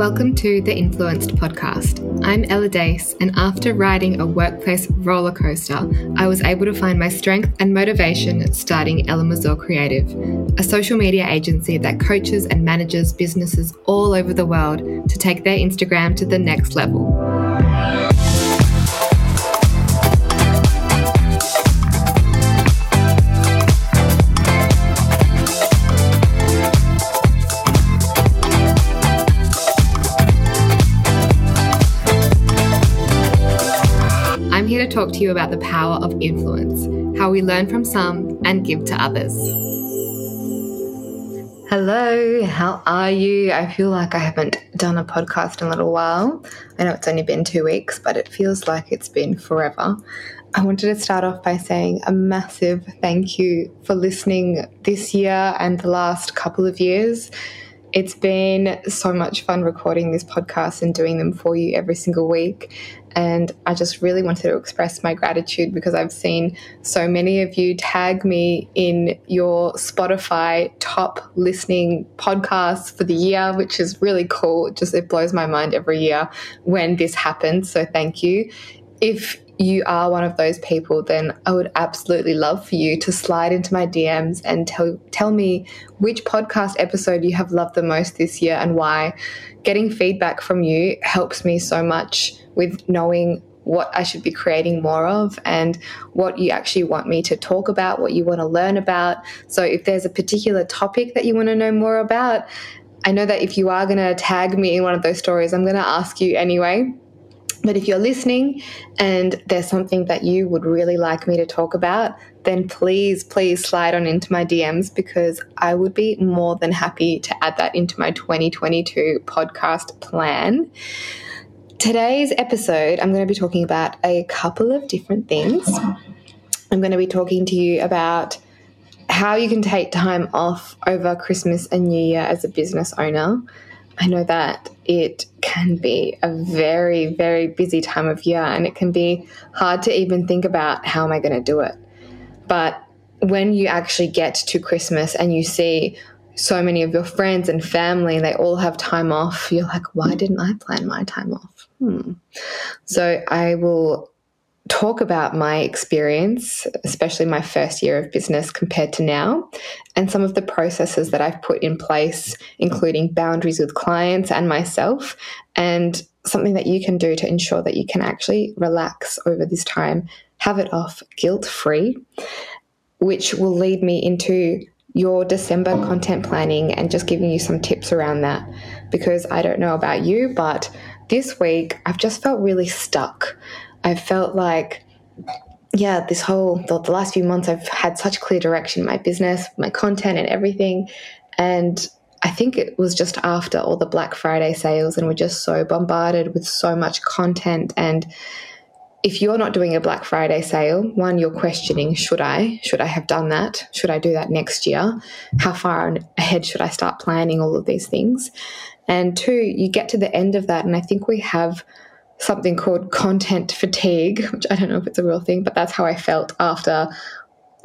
Welcome to the Influenced podcast. I'm Ela Dace, and after riding a workplace roller coaster, I was able to find my strength and motivation starting Ela Mazur Creative, a social media agency that coaches and manages businesses all over the world to take their Instagram to the next level. Talk to you about the power of influence, how we learn from some and give to others. Hello, how are you? I feel like I haven't done a podcast in a little while. I know it's only been two weeks, but it feels like it's been forever. I wanted to start off by saying a massive thank you for listening this year and the last couple of years. It's been so much fun recording this podcast and doing them for you every single week. And I just really wanted to express my gratitude because I've seen so many of you tag me in your Spotify top listening podcasts for the year, which is really cool. Just it blows my mind every year when this happens. So thank you. If you are one of those people, then I would absolutely love for you to slide into my DMs and tell tell me which podcast episode you have loved the most this year and why. Getting feedback from you helps me so much with knowing what I should be creating more of and what you actually want me to talk about, what you want to learn about. So if there's a particular topic that you want to know more about, I know that if you are going to tag me in one of those stories, I'm going to ask you anyway. But if you're listening and there's something that you would really like me to talk about, then please, please slide on into my DMs because I would be more than happy to add that into my 2022 podcast plan. Today's episode, I'm going to be talking about a couple of different things. I'm going to be talking to you about how you can take time off over Christmas and New Year as a business owner. I know that it can be a very, very busy time of year and it can be hard to even think about how am I going to do it. But when you actually get to Christmas and you see so many of your friends and family, they all have time off, you're like, why didn't I plan my time off? Hmm. So I will talk about my experience, especially my first year of business compared to now, and some of the processes that I've put in place, including boundaries with clients and myself, and something that you can do to ensure that you can actually relax over this time, have it off guilt free, which will lead me into your December content planning and just giving you some tips around that. Because I don't know about you, but this week I've just felt really stuck. I felt like, yeah, this whole, the, the last few months, I've had such clear direction my business, my content, and everything. And I think it was just after all the Black Friday sales, and we're just so bombarded with so much content. And if you're not doing a Black Friday sale, one, you're questioning should I? Should I have done that? Should I do that next year? How far ahead should I start planning all of these things? And two, you get to the end of that, and I think we have something called content fatigue, which I don't know if it's a real thing, but that's how I felt after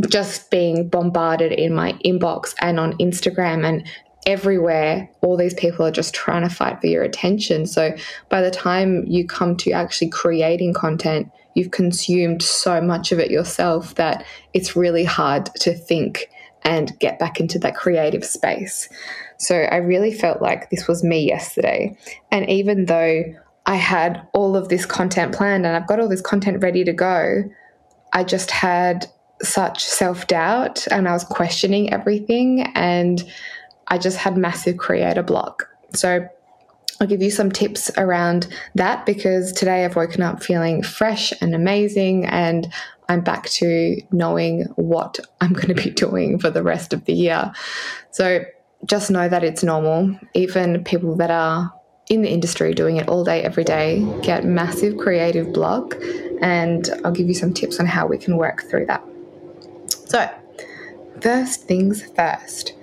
just being bombarded in my inbox and on Instagram and everywhere. All these people are just trying to fight for your attention. So by the time you come to actually creating content, you've consumed so much of it yourself that it's really hard to think and get back into that creative space. So I really felt like this was me yesterday. And even though I had all of this content planned and I've got all this content ready to go. I just had such self doubt and I was questioning everything and I just had massive creator block. So I'll give you some tips around that because today I've woken up feeling fresh and amazing and I'm back to knowing what I'm going to be doing for the rest of the year. So just know that it's normal. Even people that are in the industry doing it all day, every day, get massive creative block. And I'll give you some tips on how we can work through that. So, first things first.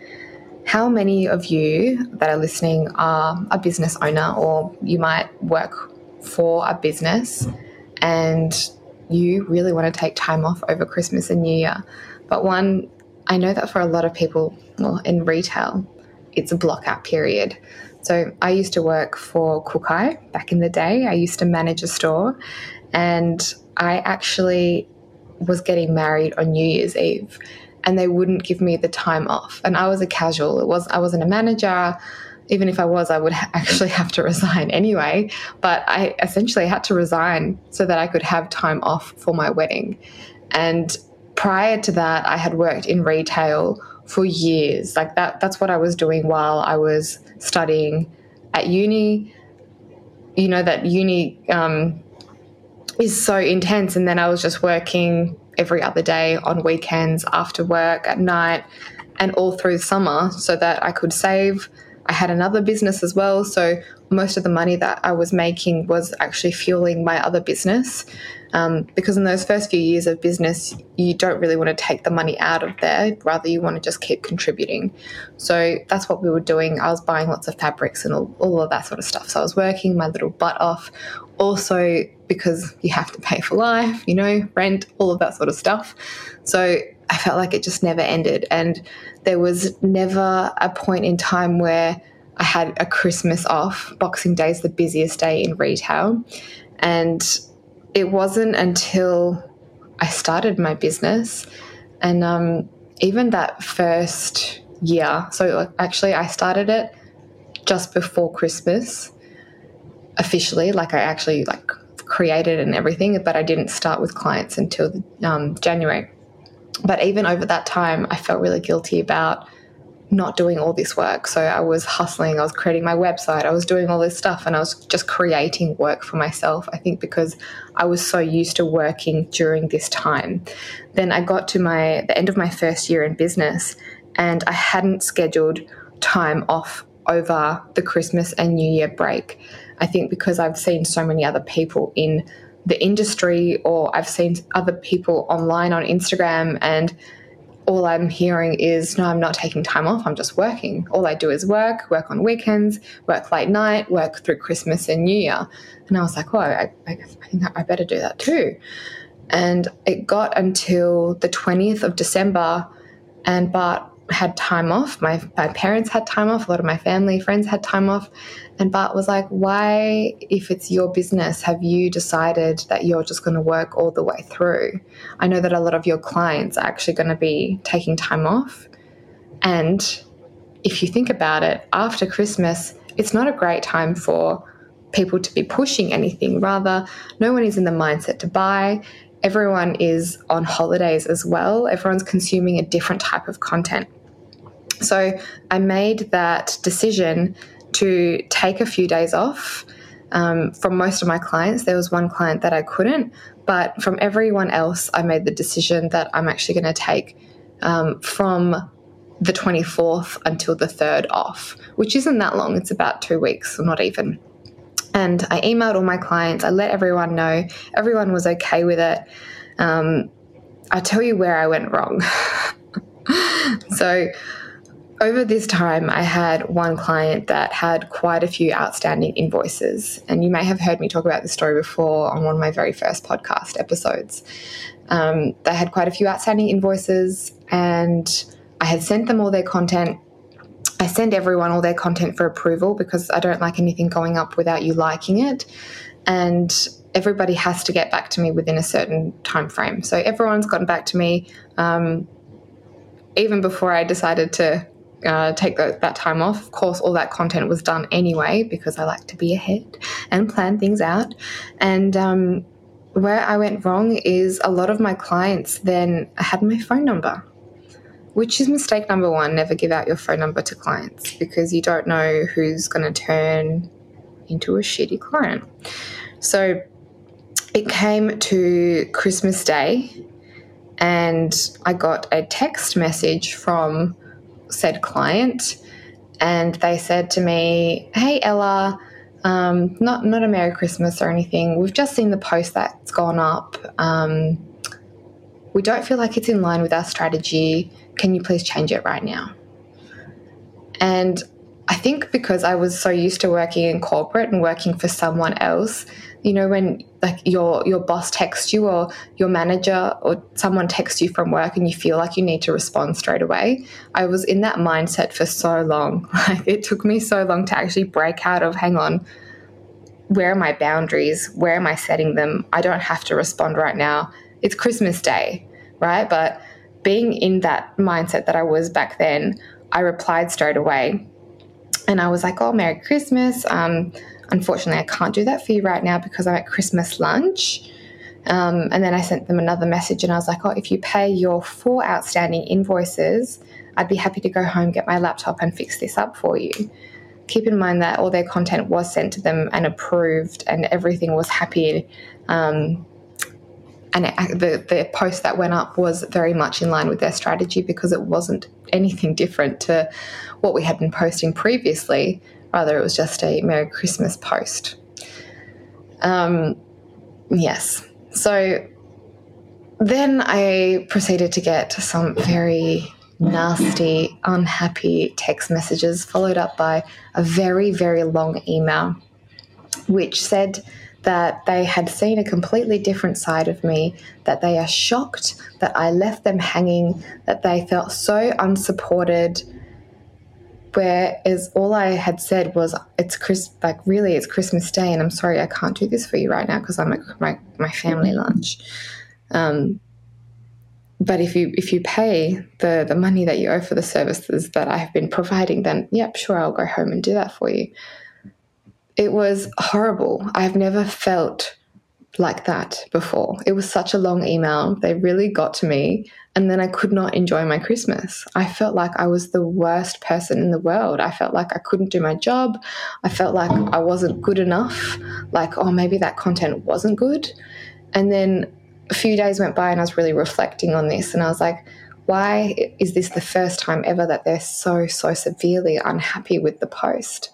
How many of you that are listening are a business owner or you might work for a business and you really want to take time off over Christmas and New Year? But one, I know that for a lot of people, well, in retail, it's a block out period So I used to work for Kookai back in the day. I used to manage a store, and I actually was getting married on New Year's Eve, and they wouldn't give me the time off. And I was a casual. It was I wasn't a manager. Even if I was, I would actually have to resign anyway. But I essentially had to resign so that I could have time off for my wedding. And prior to that, I had worked in retail for years. Like that, that's what I was doing while I was studying at uni. You know, that uni um, is so intense. And then I was just working every other day on weekends, after work, at night, and all through summer so that I could save. I had another business as well. So most of the money that I was making was actually fueling my other business. Um, because in those first few years of business, you don't really want to take the money out of there. Rather, you want to just keep contributing. So that's what we were doing. I was buying lots of fabrics and all, all of that sort of stuff. So I was working my little butt off. Also, because you have to pay for life, you know, rent, all of that sort of stuff. So I felt like it just never ended. And there was never a point in time where I had a Christmas off. Boxing Day is the busiest day in retail. And it wasn't until I started my business and um, even that first year. So actually, I started it just before Christmas officially. Like I actually like created and everything, but I didn't start with clients until um, January. But even over that time, I felt really guilty about not doing all this work. So I was hustling, I was creating my website, I was doing all this stuff, and I was just creating work for myself. I think because I was so used to working during this time. Then I got to my the end of my first year in business, and I hadn't scheduled time off over the Christmas and New Year break. I think because I've seen so many other people in the industry, or I've seen other people online on Instagram and all I'm hearing is, no, I'm not taking time off. I'm just working. All I do is work, work on weekends, work late night, work through Christmas and New Year. And I was like, oh, I, I, think I better do that too. And it got until the 20th of December, and Bart had time off. My, my parents had time off. A lot of my family, friends had time off. And Bart was like, Why, if it's your business, have you decided that you're just going to work all the way through? I know that a lot of your clients are actually going to be taking time off. And if you think about it, after Christmas, it's not a great time for people to be pushing anything. Rather, no one is in the mindset to buy. Everyone is on holidays as well. Everyone's consuming a different type of content. So I made that decision to take a few days off. Um, from most of my clients, there was one client that I couldn't, but from everyone else, I made the decision that I'm actually going to take um, from the 24th until the 3rd off, which isn't that long. It's about two weeks, or not even. And I emailed all my clients, I let everyone know. Everyone was okay with it. Um, I'll tell you where I went wrong. so, over this time, I had one client that had quite a few outstanding invoices. And you may have heard me talk about this story before on one of my very first podcast episodes. Um, they had quite a few outstanding invoices, and I had sent them all their content. I send everyone all their content for approval because I don't like anything going up without you liking it. And everybody has to get back to me within a certain time frame. So everyone's gotten back to me. Um, even before I decided to uh, take the, that time off. Of course, all that content was done anyway because I like to be ahead and plan things out. And um, where I went wrong is a lot of my clients then had my phone number, which is mistake number one. Never give out your phone number to clients because you don't know who's going to turn into a shitty client. So it came to Christmas Day and I got a text message from said client, and they said to me, "Hey Ela, um, not not a Merry Christmas or anything. We've just seen the post that's gone up. Um, we don't feel like it's in line with our strategy. Can you please change it right now?" And I think because I was so used to working in corporate and working for someone else, you know, when like your your boss texts you or your manager or someone texts you from work and you feel like you need to respond straight away. I was in that mindset for so long. Like it took me so long to actually break out of hang on, where are my boundaries? Where am I setting them? I don't have to respond right now. It's Christmas Day, right? But being in that mindset that I was back then, I replied straight away. And I was like, oh, Merry Christmas. Um, unfortunately, I can't do that for you right now because I'm at Christmas lunch. Um, and then I sent them another message and I was like, oh, if you pay your four outstanding invoices, I'd be happy to go home, get my laptop, and fix this up for you. Keep in mind that all their content was sent to them and approved, and everything was happy. Um, and it, the the post that went up was very much in line with their strategy because it wasn't anything different to what we had been posting previously. Rather, it was just a Merry Christmas post. Um, yes. So then I proceeded to get some very nasty, unhappy text messages, followed up by a very, very long email, which said that they had seen a completely different side of me, that they are shocked that I left them hanging, that they felt so unsupported. Whereas all I had said was, "It's Chris, like really, it's Christmas Day, and I'm sorry I can't do this for you right now because I'm at my my family lunch." Um, but if you if you pay the the money that you owe for the services that I have been providing, then yep, sure, I'll go home and do that for you it was horrible. I've never felt like that before. It was such a long email. They really got to me. And then I could not enjoy my Christmas. I felt like I was the worst person in the world. I felt like I couldn't do my job. I felt like I wasn't good enough. Like, oh, maybe that content wasn't good. And then a few days went by and I was really reflecting on this. And I was like, why is this the first time ever that they're so, so severely unhappy with the post?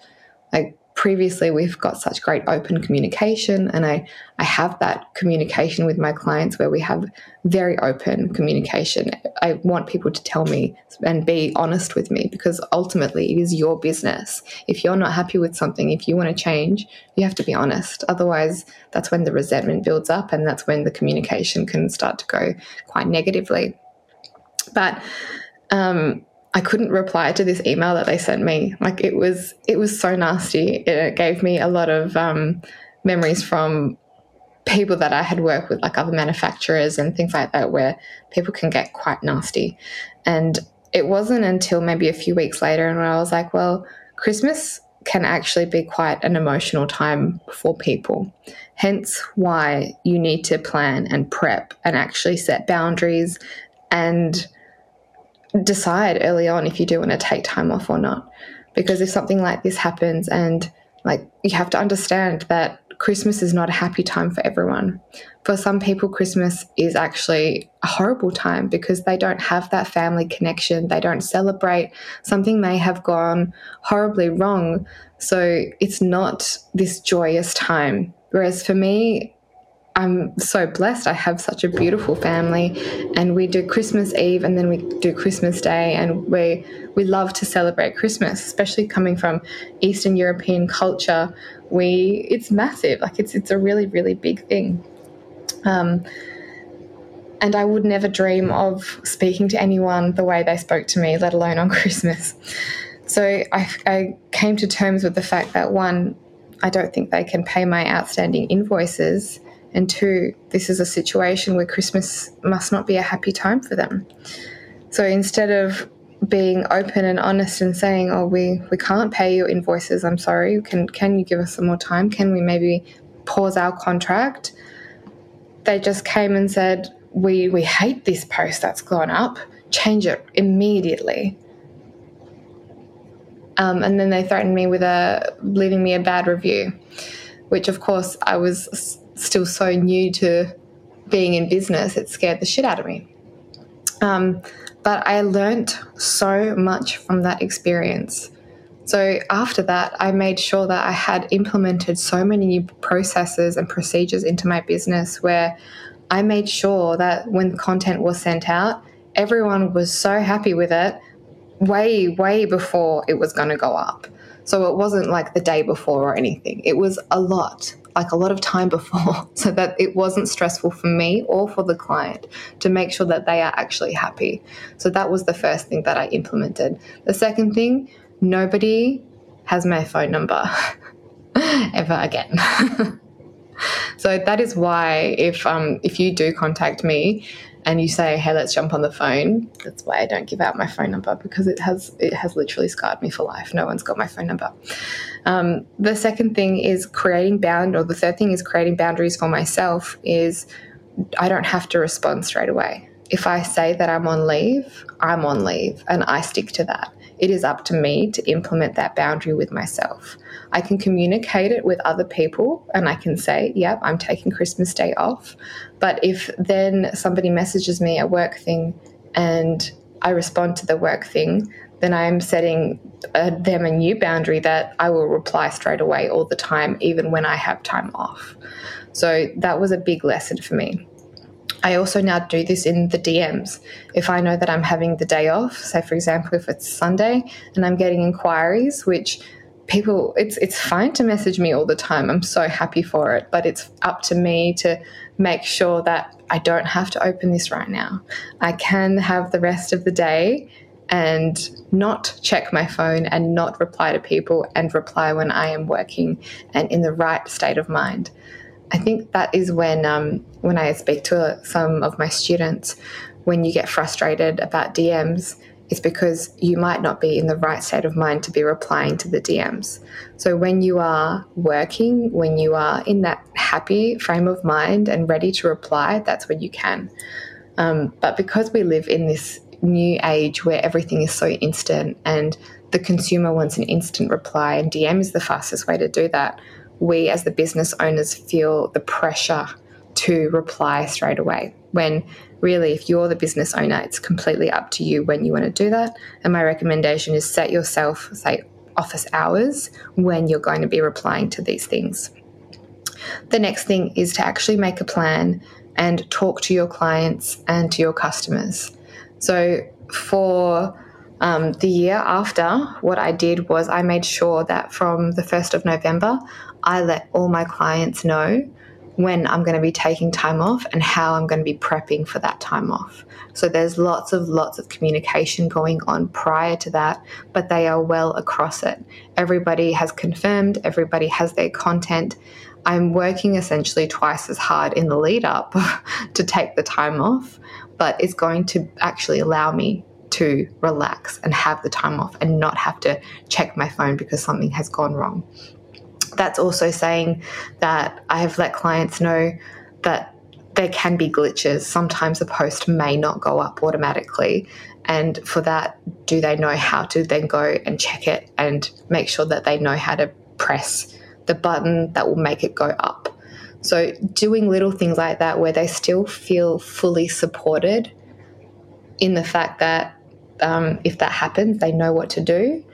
Like, previously we've got such great open communication and I, I have that communication with my clients where we have very open communication. I want people to tell me and be honest with me because ultimately it is your business. If you're not happy with something, if you want to change, you have to be honest. Otherwise, that's when the resentment builds up and that's when the communication can start to go quite negatively. But um, I couldn't reply to this email that they sent me. Like it was, it was so nasty. It gave me a lot of um, memories from people that I had worked with, like other manufacturers and things like that, where people can get quite nasty. And it wasn't until maybe a few weeks later, and when I was like, well, Christmas can actually be quite an emotional time for people. Hence, why you need to plan and prep and actually set boundaries and decide early on if you do want to take time off or not. Because if something like this happens and like you have to understand that Christmas is not a happy time for everyone. For some people, Christmas is actually a horrible time because they don't have that family connection. They don't celebrate. Something may have gone horribly wrong. So it's not this joyous time. Whereas for me, I'm so blessed. I have such a beautiful family, and we do Christmas Eve and then we do Christmas Day, and we we love to celebrate Christmas, especially coming from Eastern European culture. We it's massive, like it's it's a really really big thing. Um, and I would never dream of speaking to anyone the way they spoke to me, let alone on Christmas. So I, I came to terms with the fact that one, I don't think they can pay my outstanding invoices and two, this is a situation where Christmas must not be a happy time for them. So instead of being open and honest and saying, "Oh, we we can't pay your invoices. I'm sorry. Can can you give us some more time? Can we maybe pause our contract?" They just came and said, "We we hate this post that's gone up. Change it immediately." Um, and then they threatened me with a leaving me a bad review, which of course I was still so new to being in business, it scared the shit out of me. Um, but I learnt so much from that experience. So after that, I made sure that I had implemented so many new processes and procedures into my business where I made sure that when the content was sent out, everyone was so happy with it way, way before it was going to go up. So it wasn't like the day before or anything. It was a lot, like a lot of time before, so that it wasn't stressful for me or for the client to make sure that they are actually happy. So that was the first thing that I implemented. The second thing, nobody has my phone number ever again. so that is why if um, if you do contact me and you say, "Hey, let's jump on the phone," that's why I don't give out my phone number because it has it has literally scarred me for life. No one's got my phone number. Um, the second thing is creating bound, or the third thing is creating boundaries for myself. Is I don't have to respond straight away. If I say that I'm on leave, I'm on leave, and I stick to that it is up to me to implement that boundary with myself. I can communicate it with other people and I can say, yep, I'm taking Christmas Day off. But if then somebody messages me a work thing and I respond to the work thing, then I'm setting a, them a new boundary that I will reply straight away all the time, even when I have time off. So that was a big lesson for me. I also now do this in the DMs. If I know that I'm having the day off, say for example, if it's Sunday and I'm getting inquiries, which people it's it's fine to message me all the time. I'm so happy for it, but it's up to me to make sure that I don't have to open this right now. I can have the rest of the day and not check my phone and not reply to people and reply when I am working and in the right state of mind. I think that is when um, when I speak to some of my students, when you get frustrated about DMs, it's because you might not be in the right state of mind to be replying to the DMs. So when you are working, when you are in that happy frame of mind and ready to reply, that's when you can. Um, but because we live in this new age where everything is so instant and the consumer wants an instant reply, and DM is the fastest way to do that we as the business owners feel the pressure to reply straight away. When really, if you're the business owner, it's completely up to you when you want to do that. And my recommendation is set yourself, say, office hours when you're going to be replying to these things. The next thing is to actually make a plan and talk to your clients and to your customers. So, for um, the year after, what I did was I made sure that from the 1st of November, I let all my clients know when I'm going to be taking time off and how I'm going to be prepping for that time off. So there's lots of lots of communication going on prior to that, but they are well across it. Everybody has confirmed, everybody has their content. I'm working essentially twice as hard in the lead up to take the time off, but it's going to actually allow me to relax and have the time off and not have to check my phone because something has gone wrong that's also saying that I have let clients know that there can be glitches. Sometimes a post may not go up automatically. And for that, do they know how to then go and check it and make sure that they know how to press the button that will make it go up? So, doing little things like that where they still feel fully supported in the fact that um, if that happens, they know what to do.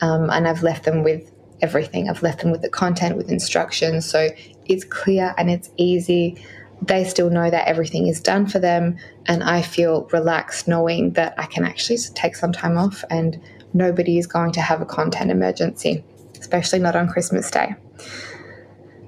Um, and I've left them with everything. I've left them with the content, with instructions. So it's clear and it's easy. They still know that everything is done for them. And I feel relaxed knowing that I can actually take some time off and nobody is going to have a content emergency, especially not on Christmas Day.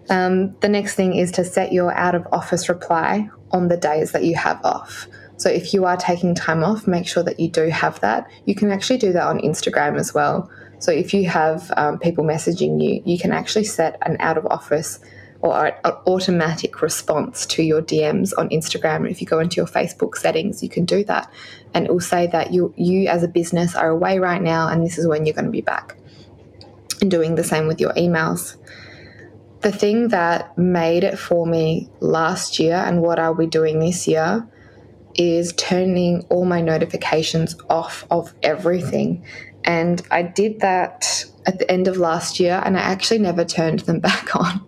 Um, the next thing is to set your out of office reply on the days that you have off. So if you are taking time off, make sure that you do have that. You can actually do that on Instagram as well. So if you have um, people messaging you, you can actually set an out of office or an automatic response to your DMs on Instagram. If you go into your Facebook settings, you can do that, and it will say that you you as a business are away right now, and this is when you're going to be back. And doing the same with your emails. The thing that made it for me last year, and what I'll be doing this year, is turning all my notifications off of everything. And I did that at the end of last year and I actually never turned them back on.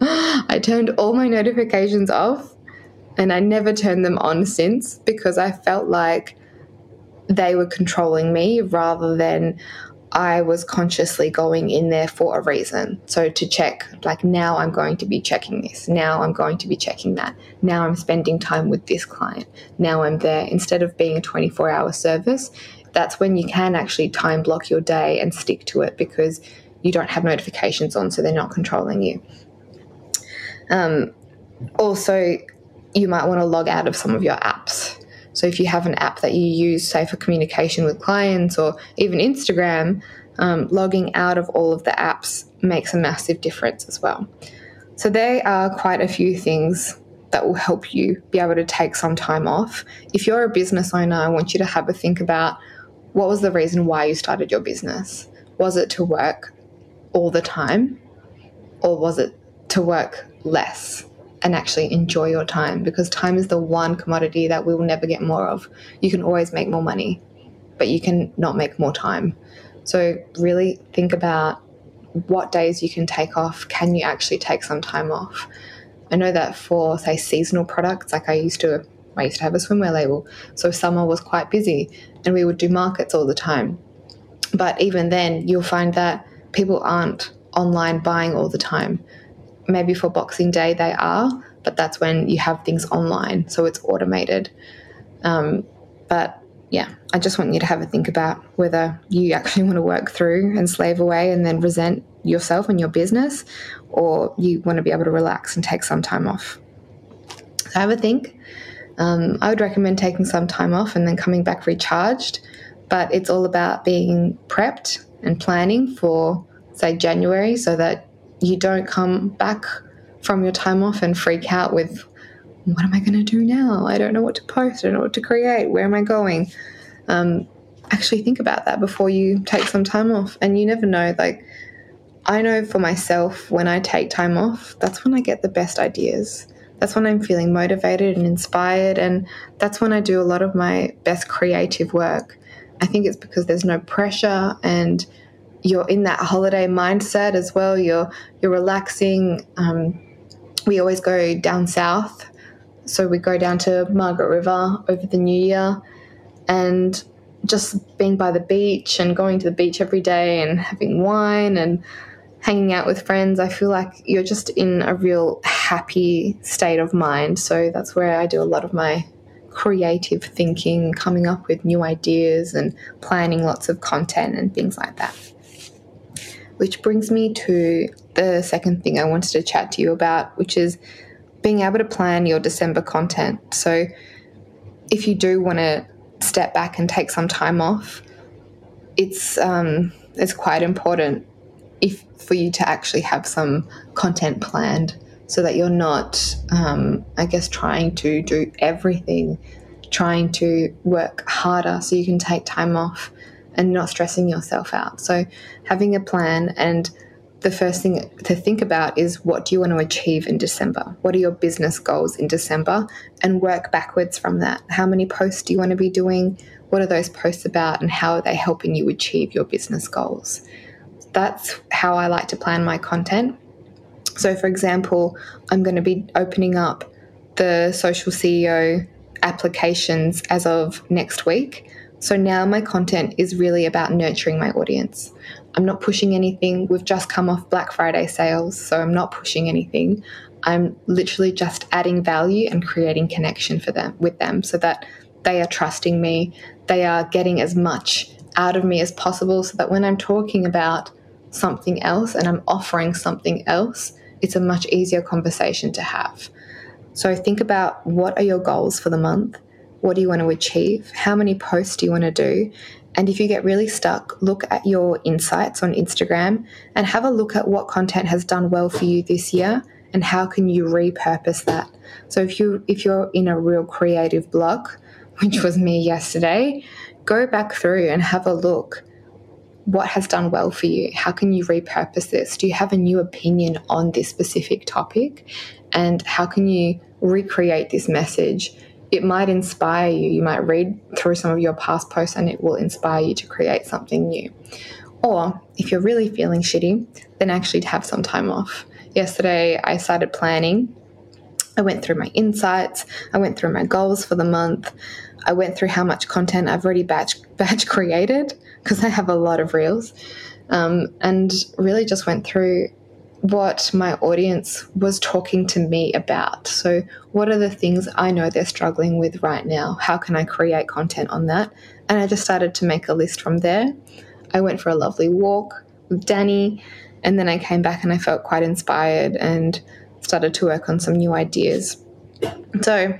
I turned all my notifications off and I never turned them on since because I felt like they were controlling me rather than I was consciously going in there for a reason. So to check, like now I'm going to be checking this. Now I'm going to be checking that. Now I'm spending time with this client. Now I'm there. Instead of being a 24 hour service, that's when you can actually time block your day and stick to it because you don't have notifications on, so they're not controlling you. Um, also, you might want to log out of some of your apps. So if you have an app that you use, say for communication with clients or even Instagram, um, logging out of all of the apps makes a massive difference as well. So there are quite a few things that will help you be able to take some time off. If you're a business owner, I want you to have a think about what was the reason why you started your business? Was it to work all the time or was it to work less? and actually enjoy your time because time is the one commodity that we will never get more of. You can always make more money, but you can not make more time. So, really think about what days you can take off. Can you actually take some time off? I know that for, say, seasonal products, like I used to, I used to have a swimwear label. So, summer was quite busy and we would do markets all the time. But even then, you'll find that people aren't online buying all the time maybe for Boxing Day they are, but that's when you have things online, so it's automated. Um, but yeah, I just want you to have a think about whether you actually want to work through and slave away and then resent yourself and your business, or you want to be able to relax and take some time off. So have a think. Um, I would recommend taking some time off and then coming back recharged, but it's all about being prepped and planning for, say, January so that you don't come back from your time off and freak out with, what am I going to do now? I don't know what to post. I don't know what to create. Where am I going? Um, actually, think about that before you take some time off. And you never know. Like, I know for myself, when I take time off, that's when I get the best ideas. That's when I'm feeling motivated and inspired. And that's when I do a lot of my best creative work. I think it's because there's no pressure and you're in that holiday mindset as well. You're you're relaxing. Um, we always go down south, so we go down to Margaret River over the New Year, and just being by the beach and going to the beach every day and having wine and hanging out with friends. I feel like you're just in a real happy state of mind. So that's where I do a lot of my creative thinking, coming up with new ideas and planning lots of content and things like that. Which brings me to the second thing I wanted to chat to you about, which is being able to plan your December content. So, if you do want to step back and take some time off, it's um, it's quite important if for you to actually have some content planned, so that you're not, um, I guess, trying to do everything, trying to work harder, so you can take time off and not stressing yourself out. So, having a plan and the first thing to think about is what do you want to achieve in December? What are your business goals in December? And work backwards from that. How many posts do you want to be doing? What are those posts about? And how are they helping you achieve your business goals? That's how I like to plan my content. So, for example, I'm going to be opening up the Social CEO applications as of next week. So now my content is really about nurturing my audience. I'm not pushing anything. We've just come off Black Friday sales, so I'm not pushing anything. I'm literally just adding value and creating connection for them with them so that they are trusting me. They are getting as much out of me as possible so that when I'm talking about something else and I'm offering something else, it's a much easier conversation to have. So think about what are your goals for the month? What do you want to achieve? How many posts do you want to do? And if you get really stuck, look at your insights on Instagram and have a look at what content has done well for you this year and how can you repurpose that. So if you if you're in a real creative block, which was me yesterday, go back through and have a look. What has done well for you? How can you repurpose this? Do you have a new opinion on this specific topic? And how can you recreate this message it might inspire you. You might read through some of your past posts and it will inspire you to create something new. Or if you're really feeling shitty, then actually have some time off. Yesterday, I started planning. I went through my insights, I went through my goals for the month, I went through how much content I've already batch, batch created because I have a lot of reels, um, and really just went through what my audience was talking to me about. So, what are the things I know they're struggling with right now? How can I create content on that? And I just started to make a list from there. I went for a lovely walk with Danny. And then I came back and I felt quite inspired and started to work on some new ideas. So,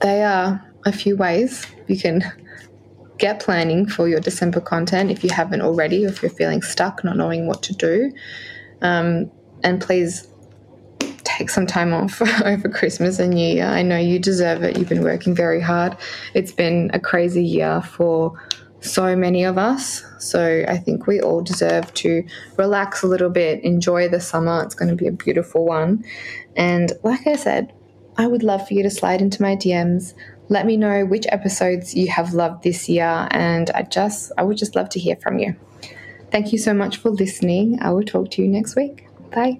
they are a few ways you can get planning for your December content if you haven't already, if you're feeling stuck, not knowing what to do. Um, and please take some time off over Christmas and New Year. I know you deserve it. You've been working very hard. It's been a crazy year for so many of us. So I think we all deserve to relax a little bit, enjoy the summer. It's going to be a beautiful one. And like I said, I would love for you to slide into my DMs. Let me know which episodes you have loved this year and I just I would just love to hear from you. Thank you so much for listening. I will talk to you next week. Bye.